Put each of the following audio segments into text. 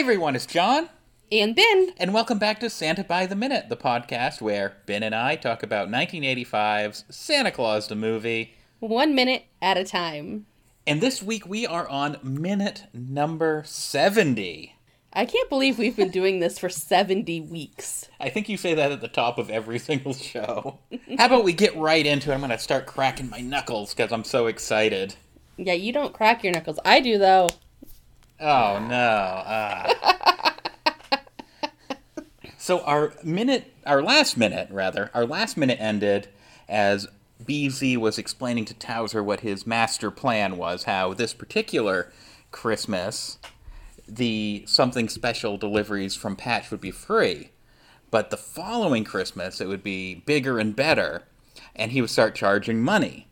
everyone, it's John, And Ben. and welcome back to Santa by the Minute, the podcast where Ben and I talk about 1985's Santa Claus the movie. One minute at a time. And this week we are on minute number 70. I can't believe we've been doing this for 70 weeks. I think you say that at the top of every single show. How about we get right into it? I'm going to start cracking my knuckles because I'm so excited. Yeah, you don't crack your knuckles. I do, though. Oh no. Ah. so our minute our last minute rather, our last minute ended as BZ was explaining to Towser what his master plan was, how this particular Christmas the something special deliveries from Patch would be free. But the following Christmas it would be bigger and better, and he would start charging money.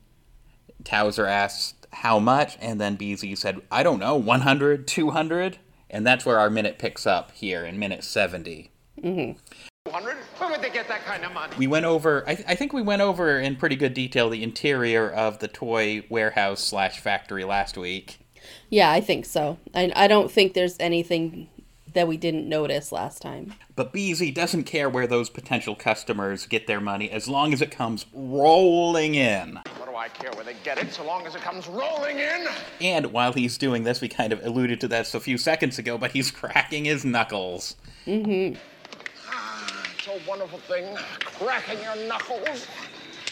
Towser asked how much, and then BZ said, I don't know, 100, 200? And that's where our minute picks up here in minute 70. 200? Where would they get that kind of money? We went over, I, I think we went over in pretty good detail the interior of the toy warehouse slash factory last week. Yeah, I think so. I, I don't think there's anything that we didn't notice last time. But BZ doesn't care where those potential customers get their money as long as it comes rolling in. What I care where they get it so long as it comes rolling in? And while he's doing this, we kind of alluded to this a few seconds ago, but he's cracking his knuckles. Mm hmm. Ah, it's a wonderful thing. Cracking your knuckles.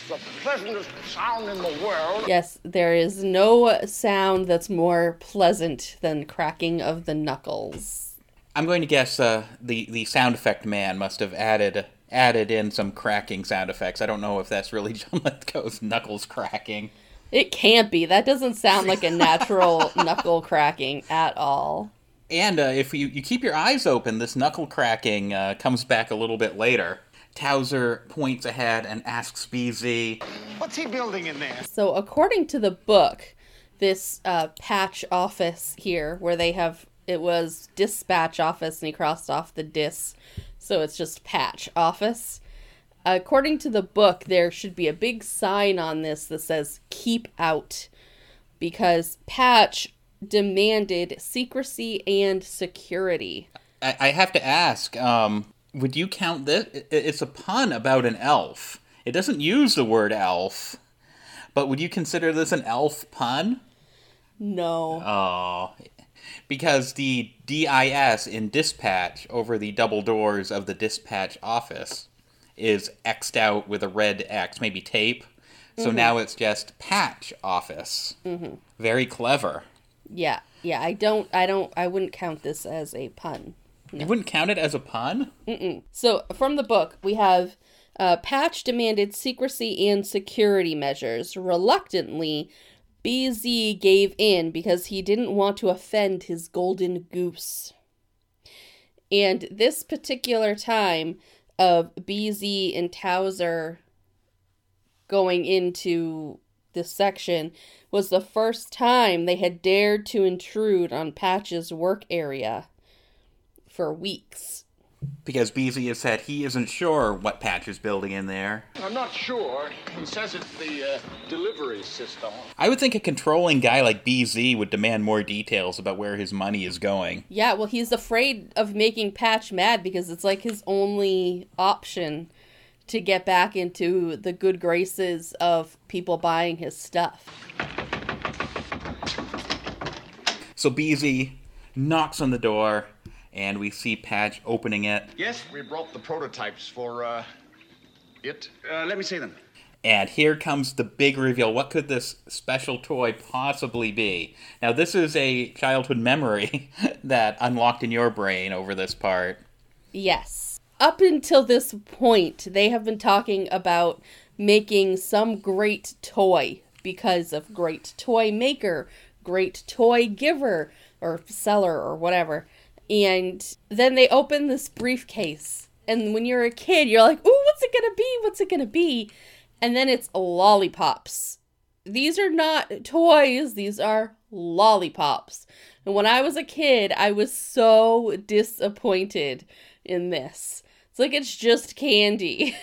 The pleasantest sound in the world. Yes, there is no sound that's more pleasant than cracking of the knuckles. I'm going to guess uh, the the sound effect man must have added added in some cracking sound effects. I don't know if that's really John Lithgow's knuckles cracking. It can't be. That doesn't sound like a natural knuckle cracking at all. And uh, if you, you keep your eyes open, this knuckle cracking uh, comes back a little bit later. Towser points ahead and asks BZ, What's he building in there? So, according to the book, this uh, patch office here, where they have it was dispatch office, and he crossed off the dis, so it's just patch office. According to the book, there should be a big sign on this that says "Keep Out," because Patch demanded secrecy and security. I, I have to ask, um, would you count this? It's a pun about an elf. It doesn't use the word elf, but would you consider this an elf pun? No. Oh, because the DIS in dispatch over the double doors of the dispatch office is X'd out with a red X, maybe tape. So now it's just patch office. Mm-hmm. Very clever. Yeah. Yeah, I don't I don't I wouldn't count this as a pun. You wouldn't count it as a pun? So, from the book, we have uh, Patch demanded secrecy and security measures. Reluctantly, BZ gave in because he didn't want to offend his golden goose. And this particular time of BZ and Towser going into this section was the first time they had dared to intrude on Patch's work area for weeks. Because BZ has said he isn't sure what Patch is building in there. I'm not sure. He says it's the uh, delivery system. I would think a controlling guy like BZ would demand more details about where his money is going. Yeah, well, he's afraid of making Patch mad because it's like his only option to get back into the good graces of people buying his stuff. So BZ knocks on the door, and we see Patch opening it. Yes, we brought the prototypes for, uh, it. Uh, let me see them. And here comes the big reveal. What could this special toy possibly be? Now, this is a childhood memory that unlocked in your brain over this part. Yes. Up until this point, they have been talking about making some great toy because of great toy maker, great toy giver, or seller, or whatever. And then they open this briefcase. And when you're a kid, you're like, ooh, what's it gonna be? What's it gonna be? And then it's lollipops. These are not toys, these are lollipops. And when I was a kid, I was so disappointed in this. It's like it's just candy.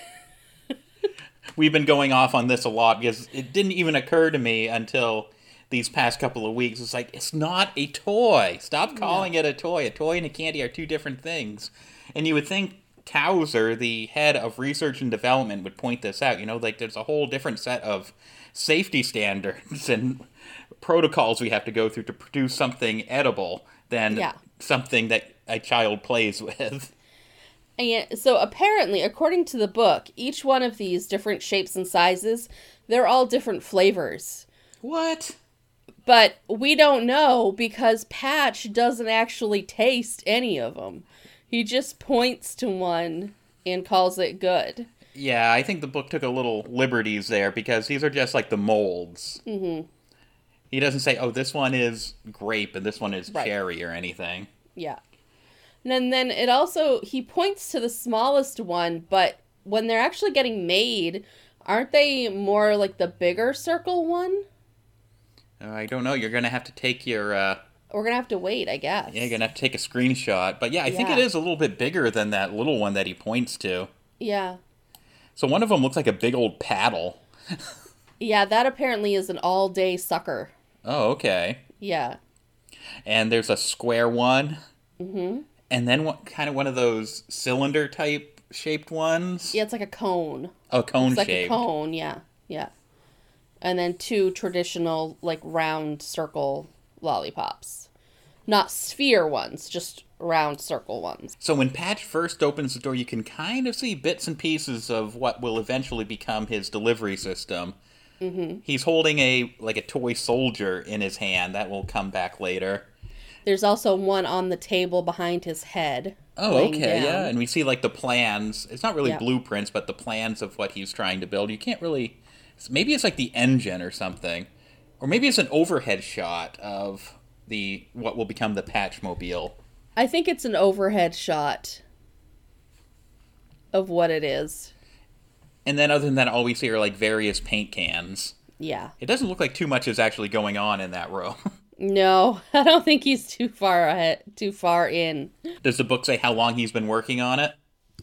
We've been going off on this a lot because it didn't even occur to me until these past couple of weeks. It's like it's not a toy. Stop calling it a toy. A toy and a candy are two different things. And you would think Towser, the head of research and development, would point this out. You know, like there's a whole different set of safety standards and protocols we have to go through to produce something edible than Yeah. something that a child plays with. And so apparently, according to the book, each one of these different shapes and sizes, they're all different flavors. What? But we don't know because Patch doesn't actually taste any of them. He just points to one and calls it good. Yeah, I think the book took a little liberties there because these are just like the molds. Mm-hmm. He doesn't say, "Oh, this one is grape and this one is Right. cherry" or anything. Yeah. And then, then it also, he points to the smallest one, but when they're actually getting made, aren't they more like the bigger circle one? Uh, I don't know. You're gonna have to take your. Uh, We're gonna have to wait, I guess. yeah, you're gonna have to take a screenshot. But yeah, I think it is a little bit bigger than that little one that he points to. Yeah. So one of them looks like a big old paddle. Yeah, that apparently is an all day sucker. Oh, okay. Yeah. And there's a square one. Mm-hmm. And then what? Kind of one of those cylinder type shaped ones. Yeah, it's like a cone. Oh, cone It's like shaped. a cone, yeah. Yeah. And then two traditional, like round circle lollipops. Not sphere ones, just round circle ones. So when Patch first opens the door, you can kind of see bits and pieces of what will eventually become his delivery system. Mm-hmm. He's holding a like a toy soldier in his hand. That will come back later. There's also one on the table behind his head. Oh, okay, down. yeah. And we see like the plans. It's not really Yeah. blueprints, but the plans of what he's trying to build. You can't really. Maybe it's like the engine or something, or maybe it's an overhead shot of the what will become the Patch Mobile. I think it's an overhead shot of what it is. And then other than that, all we see are like various paint cans. Yeah. It doesn't look like too much is actually going on in that row. No, I don't think he's too far ahead, too far in. Does the book say how long he's been working on it?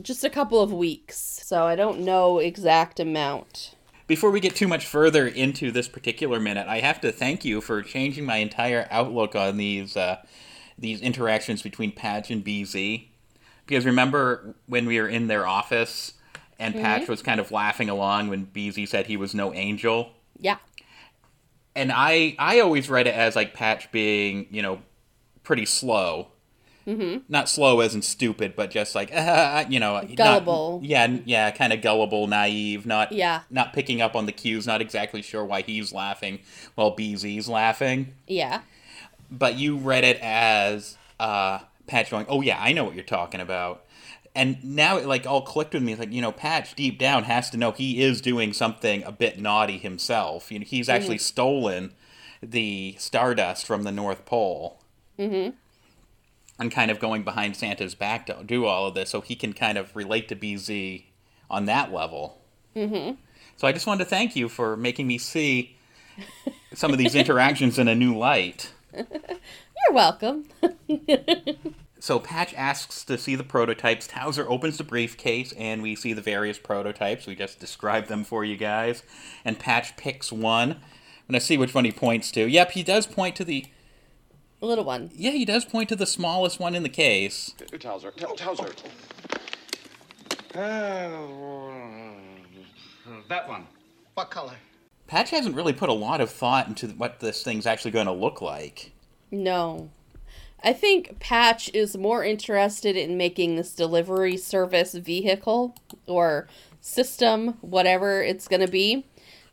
Just a couple of weeks, so I don't know exact amount. Before we get too much further into this particular minute, I have to thank you for changing my entire outlook on these uh, these interactions between Patch and BZ. Because remember when we were in their office and Patch was kind of laughing along when BZ said he was no angel? Yeah. and I I always read it as like Patch being you know pretty slow. Mm-hmm. Not slow as in stupid, but just like uh, you know not- Gullible. yeah, yeah, kind of gullible, naive, not Yeah. not picking up on the cues, not exactly sure why he's laughing while BZ's laughing. Yeah. But you read it as uh, Patch going, "Oh yeah, I know what you're talking about." And now it like all clicked with me. It's like you know, Patch deep down has to know he is doing something a bit naughty himself. You know, he's actually stolen the stardust from the North Pole. Mm-hmm. And kind of going behind Santa's back to do all of this, so he can kind of relate to BZ on that level. Mm-hmm. So I just wanted to thank you for making me see some of these interactions in a new light. You're welcome. So Patch asks to see the prototypes. Towser opens the briefcase, and we see the various prototypes. We just described them for you guys. And Patch picks one. I'm gonna see which one he points to. Yep, he does point to the. Little one. Yeah, he does point to the smallest one in the case. Towser, Tow- Towser. That one. What color? Patch hasn't really put a lot of thought into what this thing's actually going to look like. No. I think Patch is more interested in making this delivery service vehicle or system, whatever it's going to be,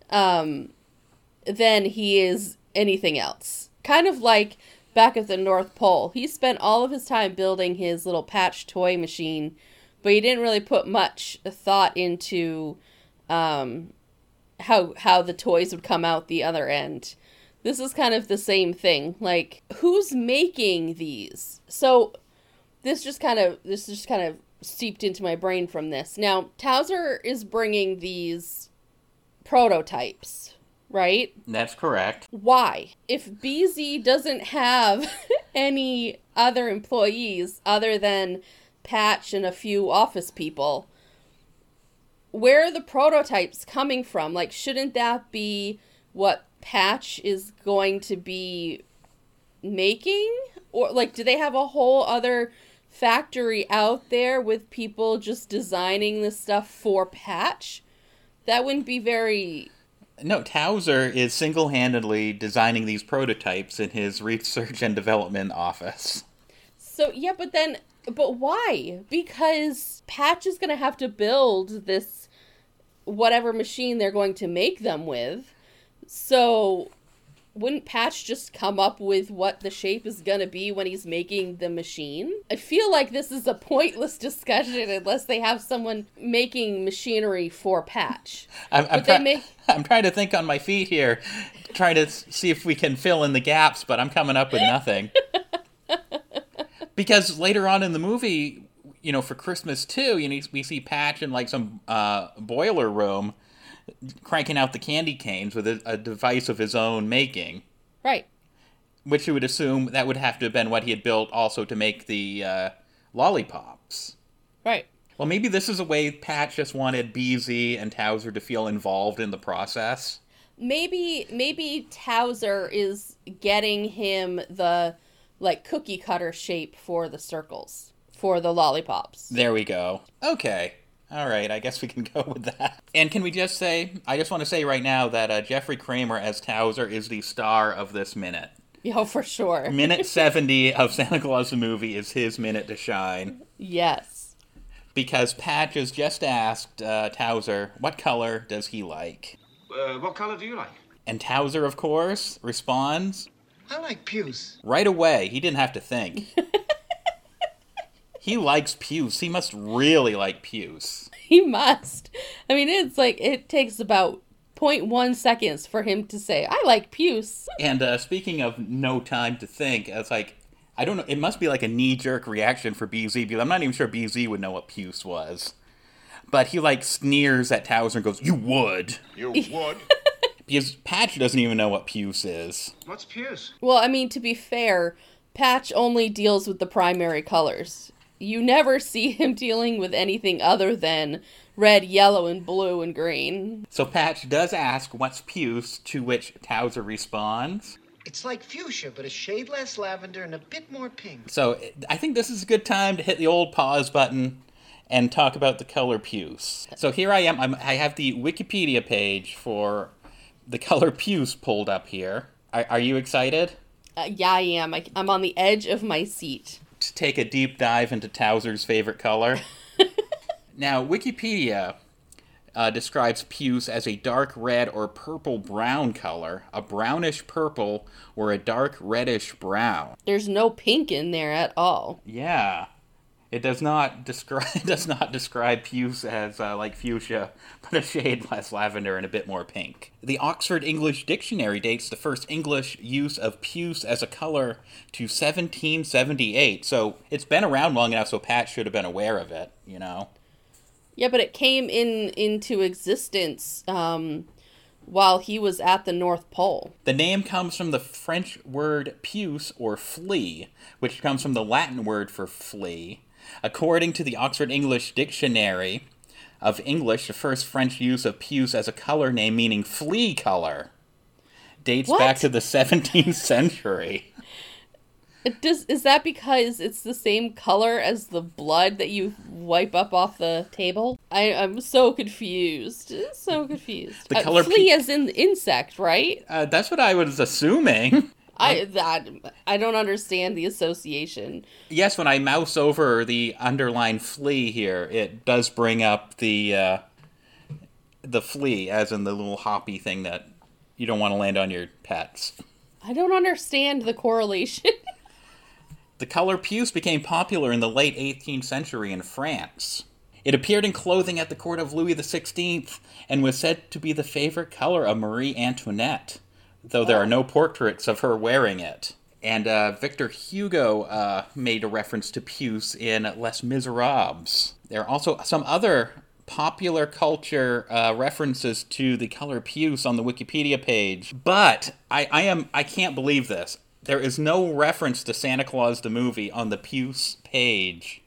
um, than he is anything else. Kind of like back at the North Pole. He spent all of his time building his little Patch toy machine, but he didn't really put much thought into um, how how the toys would come out the other end. This is kind of the same thing. Like, who's making these? So, this just kind of this just kind of seeped into my brain from this. Now, Towser is bringing these prototypes, right? That's correct. Why? If BZ doesn't have any other employees other than Patch and a few office people, where are the prototypes coming from? Like, shouldn't that be what Patch is going to be making? Or, like, do they have a whole other factory out there with people just designing this stuff for Patch? That wouldn't be very. No, Towser is single handedly designing these prototypes in his research and development office. So, yeah, but then. But why? Because Patch is going to have to build this whatever machine they're going to make them with. So, wouldn't Patch just come up with what the shape is going to be when he's making the machine? I feel like this is a pointless discussion unless they have someone making machinery for Patch. I'm, I'm, try- make- I'm trying to think on my feet here, trying to see if we can fill in the gaps, but I'm coming up with nothing. because later on in the movie, you know, for Christmas too, you know, we see Patch in like some uh, boiler room cranking out the candy canes with a, a device of his own making. Right. Which you would assume that would have to have been what he had built also to make the uh, lollipops. Right. Well, maybe this is a way Patch just wanted BZ and Towser to feel involved in the process. Maybe maybe Towser is getting him the like cookie cutter shape for the circles for the lollipops. There we go. Okay. All right, I guess we can go with that. And can we just say, I just want to say right now that uh, Jeffrey Kramer as Towser is the star of this minute. Yo, for sure. Minute 70 of Santa Claus the movie is his minute to shine. Yes. Because Patch has just asked uh, Towser, what color does he like? Uh, what color do you like? And Towser, of course, responds I like puce. right away. He didn't have to think. He likes puce. He must really like puce. He must. I mean, it's like it takes about 0.1 seconds for him to say, "I like puce." And uh, speaking of no time to think, it's like I don't know. It must be like a knee jerk reaction for BZ because I'm not even sure BZ would know what puce was. But he like sneers at Towser and goes, "You would," You would. because Patch doesn't even know what puce is. What's puce? Well, I mean, to be fair, Patch only deals with the primary colors. You never see him dealing with anything other than red, yellow, and blue and green. So Patch does ask, "What's puce?" To which Towser responds. It's like fuchsia, but a shade less lavender and a bit more pink. So I think this is a good time to hit the old pause button and talk about the color puce. So here I am. I'm, I have the Wikipedia page for the color puce pulled up here. Are, are you excited Uh, yeah, I am. I, I'm on the edge of my seat. Take a deep dive into Towser's favorite color? now, Wikipedia uh, describes puce as a dark red or purple brown color, a brownish purple, or a dark reddish brown. There's no pink in there at all. Yeah, it does not describe does not describe puce as uh, like fuchsia, but a shade less lavender and a bit more pink. The Oxford English Dictionary dates the first English use of puce as a color to 1778. So it's been around long enough, so Pat should have been aware of it. You know. Yeah, but it came in into existence um, while he was at the North Pole. The name comes from the French word puce or flea, which comes from the Latin word for flea. According to the Oxford English Dictionary of English, the first French use of puce as a color name meaning flea color dates What? back to the 17th century. Does is that because it's the same color as the blood that you wipe up off the table? I, I'm so confused. So confused. The Uh, color flea pe- as in insect, right? Uh, that's what I was assuming. I that I don't understand the association. Yes, when I mouse over the underlined flea here, it does bring up the uh, the flea, as in the little hoppy thing that you don't want to land on your pets. I don't understand the correlation. The color puce became popular in the late 18th century in France. It appeared in clothing at the court of Louis XVI and was said to be the favorite color of Marie Antoinette, though there are no portraits of her wearing it. And uh, Victor Hugo uh, made a reference to puce in Les Miserables. There are also some other popular culture uh, references to the color puce on the Wikipedia page, but I, I am I can't believe this. There is no reference to Santa Claus the movie on the puce page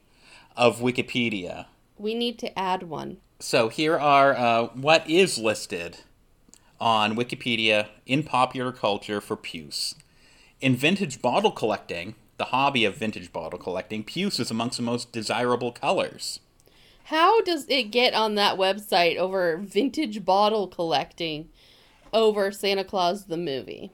of Wikipedia. we need to add one. So here are uh, what is listed on Wikipedia in popular culture for puce. In vintage bottle collecting, the hobby of vintage bottle collecting, puce is amongst the most desirable colors. How does it get on that website over vintage bottle collecting over Santa Claus the movie?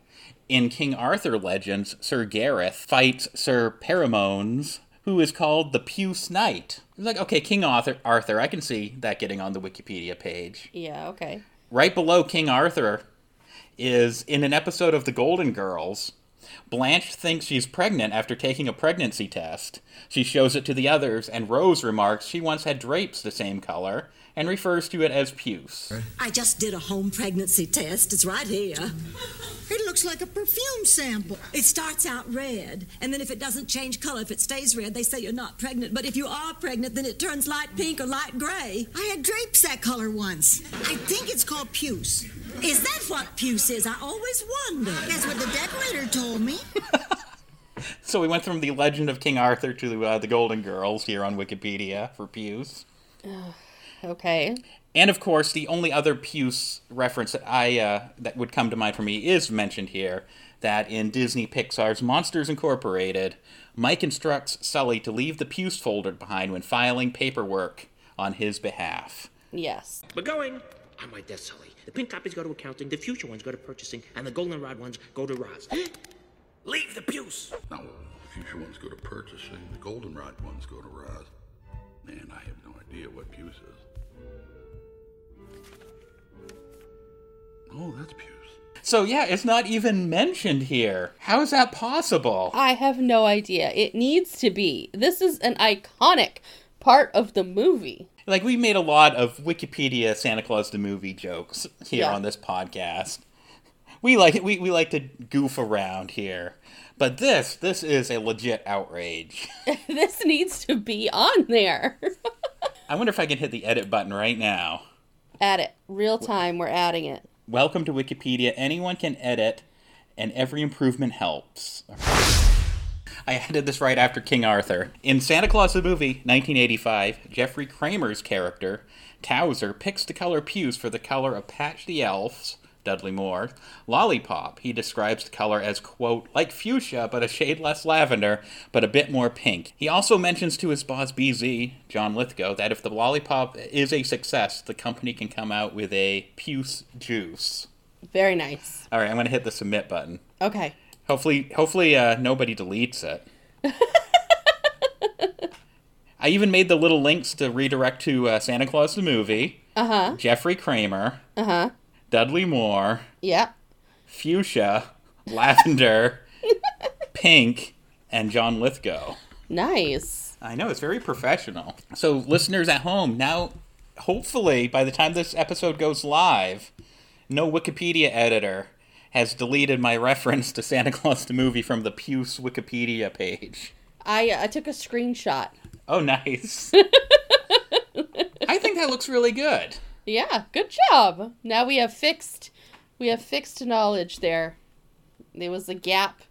In King Arthur legends, Sir Gareth fights Sir Perimones, who is called the Puce Knight. It's like, okay, King Arthur, Arthur, I can see that getting on the Wikipedia page. Yeah, okay. Right below King Arthur is in an episode of The Golden Girls. Blanche thinks she's pregnant after taking a pregnancy test. She shows it to the others, and Rose remarks she once had drapes the same color and refers to it as puce. I just did a home pregnancy test. It's right here. It looks like a perfume sample. It starts out red, and then if it doesn't change color, if it stays red, they say you're not pregnant. But if you are pregnant, then it turns light pink or light gray. I had drapes that color once. I think it's called puce. Is that what puce is? I always wonder. That's what the decorator told me. So we went from the legend of King Arthur to uh, the Golden Girls here on Wikipedia for puce. Okay. And of course, the only other Puce reference that I uh, that would come to mind for me is mentioned here. That in Disney Pixar's Monsters Incorporated, Mike instructs Sully to leave the Puce folder behind when filing paperwork on his behalf. Yes. We're going. On my desk, Sully. The pink copies go to accounting, the future ones go to purchasing, and the goldenrod ones go to Roz. Leave the puce. No, the future ones go to purchasing, the goldenrod ones go to Roz. Man, I have no idea what Puce is. Oh, that's Puce. So yeah, it's not even mentioned here. How is that possible? I have no idea. It needs to be. This is an iconic part of the movie. Like we made a lot of Wikipedia Santa Claus the movie jokes here Yeah. on this podcast. We like. We, we like to goof around here, but this this is a legit outrage. this needs to be on there. I wonder if I can hit the edit button right now. Add it. Real time, we're adding it. Welcome to Wikipedia. Anyone can edit, and every improvement helps. I added this right after King Arthur. In Santa Claus the Movie, 1985, Jeffrey Kramer's character, Towser, picks the color puce for the color of Patch the Elf's, Dudley Moore, lollipop. He describes the color as, quote, like fuchsia, but a shade less lavender, but a bit more pink. He also mentions to his boss BZ, John Lithgow, that if the lollipop is a success, the company can come out with a puce juice. Very nice. All right, I'm going to hit the submit button. Okay. Hopefully, hopefully, uh, nobody deletes it. I even made the little links to redirect to uh, Santa Claus the movie, Uh huh. Jeffrey Kramer, Uh huh. Dudley Moore, Yeah. Fuchsia, Lavender, Pink, and John Lithgow. Nice. I know it's very professional. So, listeners at home, now, hopefully, by the time this episode goes live, no Wikipedia editor has deleted my reference to Santa Claus the movie from the Puce Wikipedia page. I uh, I took a screenshot. Oh, nice. I think that looks really good. Yeah, good job. Now we have fixed we have fixed knowledge there. There was a gap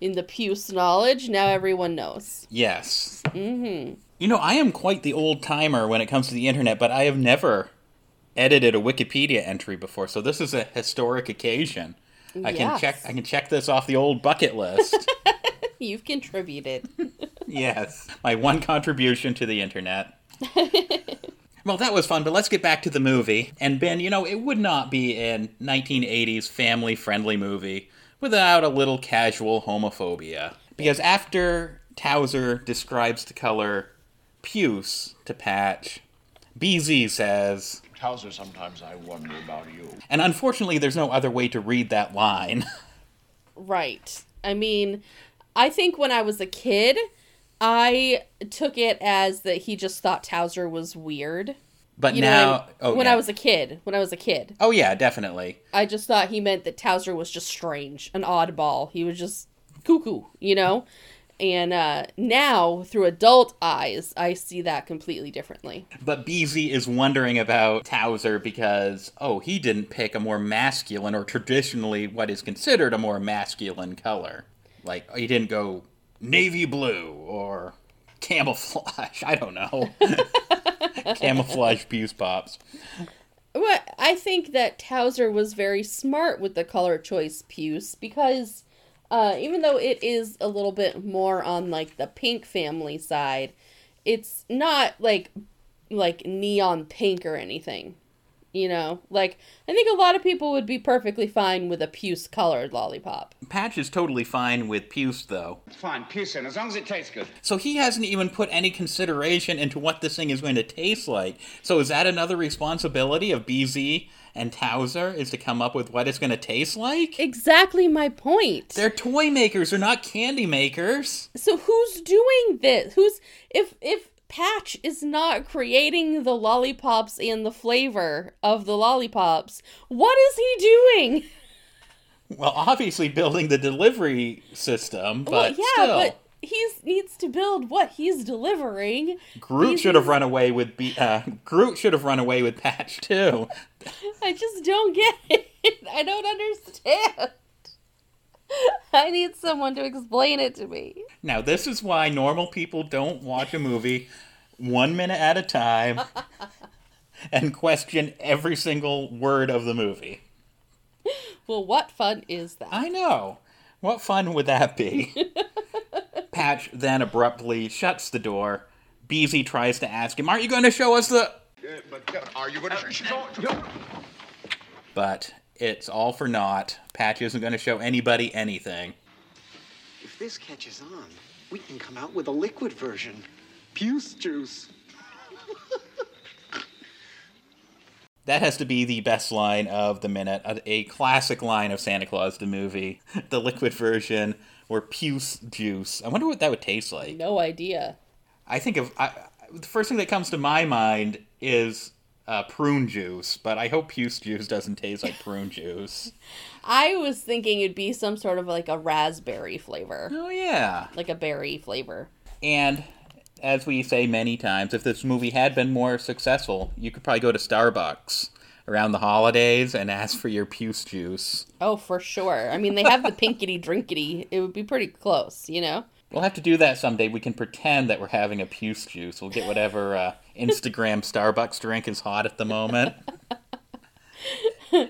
in the Puce knowledge. Now everyone knows. Yes. Mm-hmm. You know, I am quite the old timer when it comes to the internet, but I have never edited a Wikipedia entry before, so this is a historic occasion. I can Yes. check. I can check this off the old bucket list. You've contributed. yes, my one contribution to the internet. well, that was fun, but let's get back to the movie. And Ben, you know, it would not be a 1980s family-friendly movie without a little casual homophobia. Because after Towser describes the color puce to Patch, BZ says, Towser, sometimes I wonder about you. and unfortunately, there's no other way to read that line. Right. I mean, I think when I was a kid, I took it as that he just thought Towser was weird. But You now, mean? oh, when yeah. I was a kid, when I was a kid, oh yeah, definitely. I just thought he meant that Towser was just strange, an oddball. He was just cuckoo, you know? And uh, now, through adult eyes, I see that completely differently. But BZ is wondering about Towser because, oh, he didn't pick a more masculine or traditionally what is considered a more masculine color. Like, he didn't go navy blue or camouflage. I don't know. camouflage Puce Pops. Well, I think that Towser was very smart with the color choice Puce because uh, even though it is a little bit more on like the pink family side, it's not like like neon pink or anything. You know, like I think a lot of people would be perfectly fine with a puce colored lollipop. Patch is totally fine with Puce, though. Fine, puce in, as long as it tastes good. So he hasn't even put any consideration into what this thing is going to taste like. So is that another responsibility of BZ and Towser is to come up with what it's going to taste like? Exactly my point. They're toy makers, they're not candy makers. So who's doing this? Who's if if Patch is not creating the lollipops and the flavor of the lollipops, what is he doing? Well, obviously building the delivery system, but well, yeah, still. but he needs to build what he's delivering. Groot He's- should have run away with B- uh, Groot should have run away with Patch too. I just don't get it. I don't understand. I need someone to explain it to me. Now, this is why normal people don't watch a movie one minute at a time and question every single word of the movie. Well, what fun is that? I know. What fun would that be? Patch then abruptly shuts the door. BZ tries to ask him, Aren't you going to show us the. but uh, are you going to show? But it's all for naught. Patch isn't going to show anybody anything. If this catches on, we can come out with a liquid version. Puce juice. That has to be the best line of the minute. A, a classic line of Santa Claus the movie. The liquid version, or puce juice. I wonder what that would taste like. No idea. I think of. I, the first thing that comes to my mind is uh, prune juice, but I hope puce juice doesn't taste like prune juice. I was thinking it'd be some sort of like a raspberry flavor, Oh, yeah. like a berry flavor. And as we say many times, if this movie had been more successful, you could probably go to Starbucks around the holidays and ask for your puce juice. Oh, for sure. I mean, they have the pinkety drinkety. It would be pretty close, you know? We'll have to do that someday. We can pretend that we're having a puce juice. We'll get whatever uh, Instagram Starbucks drink is hot at the moment.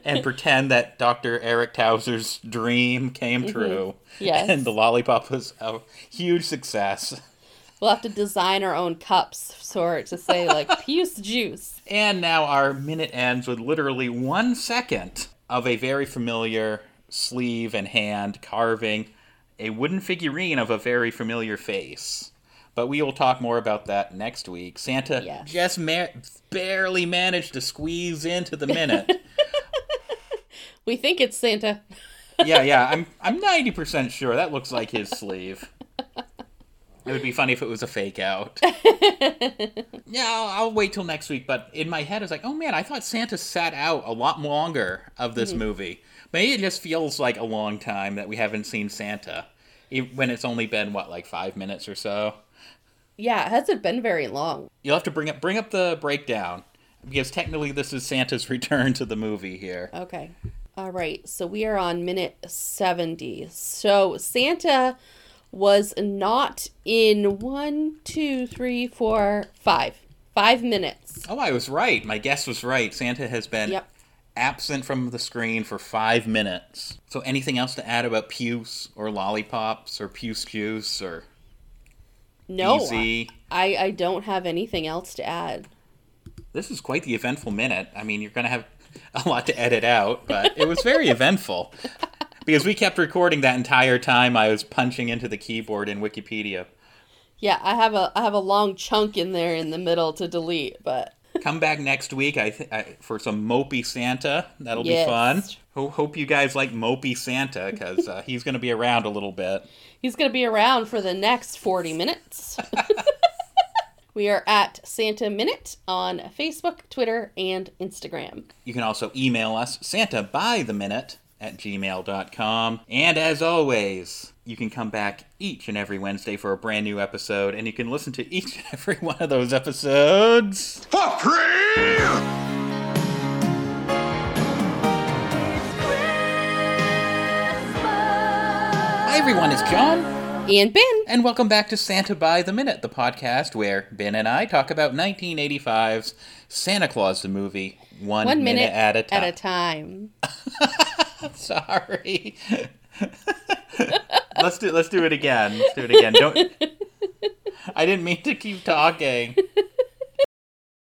and pretend that Dr. Eric Towser's dream came mm-hmm. true. Yes. And the lollipop was a huge success. We'll have to design our own cups for it to say, like, puce juice. And now our minute ends with literally one second of a very familiar sleeve and hand carving a wooden figurine of a very familiar face. But we will talk more about that next week. Santa Yes. just ma- barely managed to squeeze into the minute. We think it's Santa. yeah, yeah, I'm I'm 90% sure that looks like his sleeve. It would be funny if it was a fake out. yeah, I'll, I'll wait till next week. But in my head, it's like, oh man, I thought Santa sat out a lot longer of this mm-hmm. movie. Maybe it just feels like a long time that we haven't seen Santa, when it's only been what, like five minutes or so. Yeah, it hasn't been very long. You'll have to bring up bring up the breakdown because technically this is Santa's return to the movie here. Okay. All right. So we are on minute 70. So Santa was not in one, two, three, four, five. Five minutes. Oh, I was right. My guess was right. Santa has been Yep. absent from the screen for five minutes. So, anything else to add about Puce or lollipops or Puce juice or No. BZ? I, I don't have anything else to add. This is quite the eventful minute. I mean, you're going to have a lot to edit out, but it was very eventful because we kept recording that entire time I was punching into the keyboard in Wikipedia. Yeah, I have a I have a long chunk in there in the middle to delete, but Come back next week I th- I, for some Mopey Santa. That'll Yes. be fun. Ho- hope you guys like Mopey Santa because uh, he's going to be around a little bit. he's going to be around for the next 40 minutes. we are at Santa Minute on Facebook, Twitter, and Instagram. You can also email us, Santa by the minute at gmail.com. And as always, you can come back each and every Wednesday for a brand new episode, and you can listen to each and every one of those episodes. For free! Hi everyone, it's John, And Ben, and welcome back to Santa by the Minute, the podcast where Ben and I talk about 1985's Santa Claus the movie one, One minute, minute at a time. At a time. I'm sorry. let's do let's do it again. Let's do it again. Don't. I didn't mean to keep talking.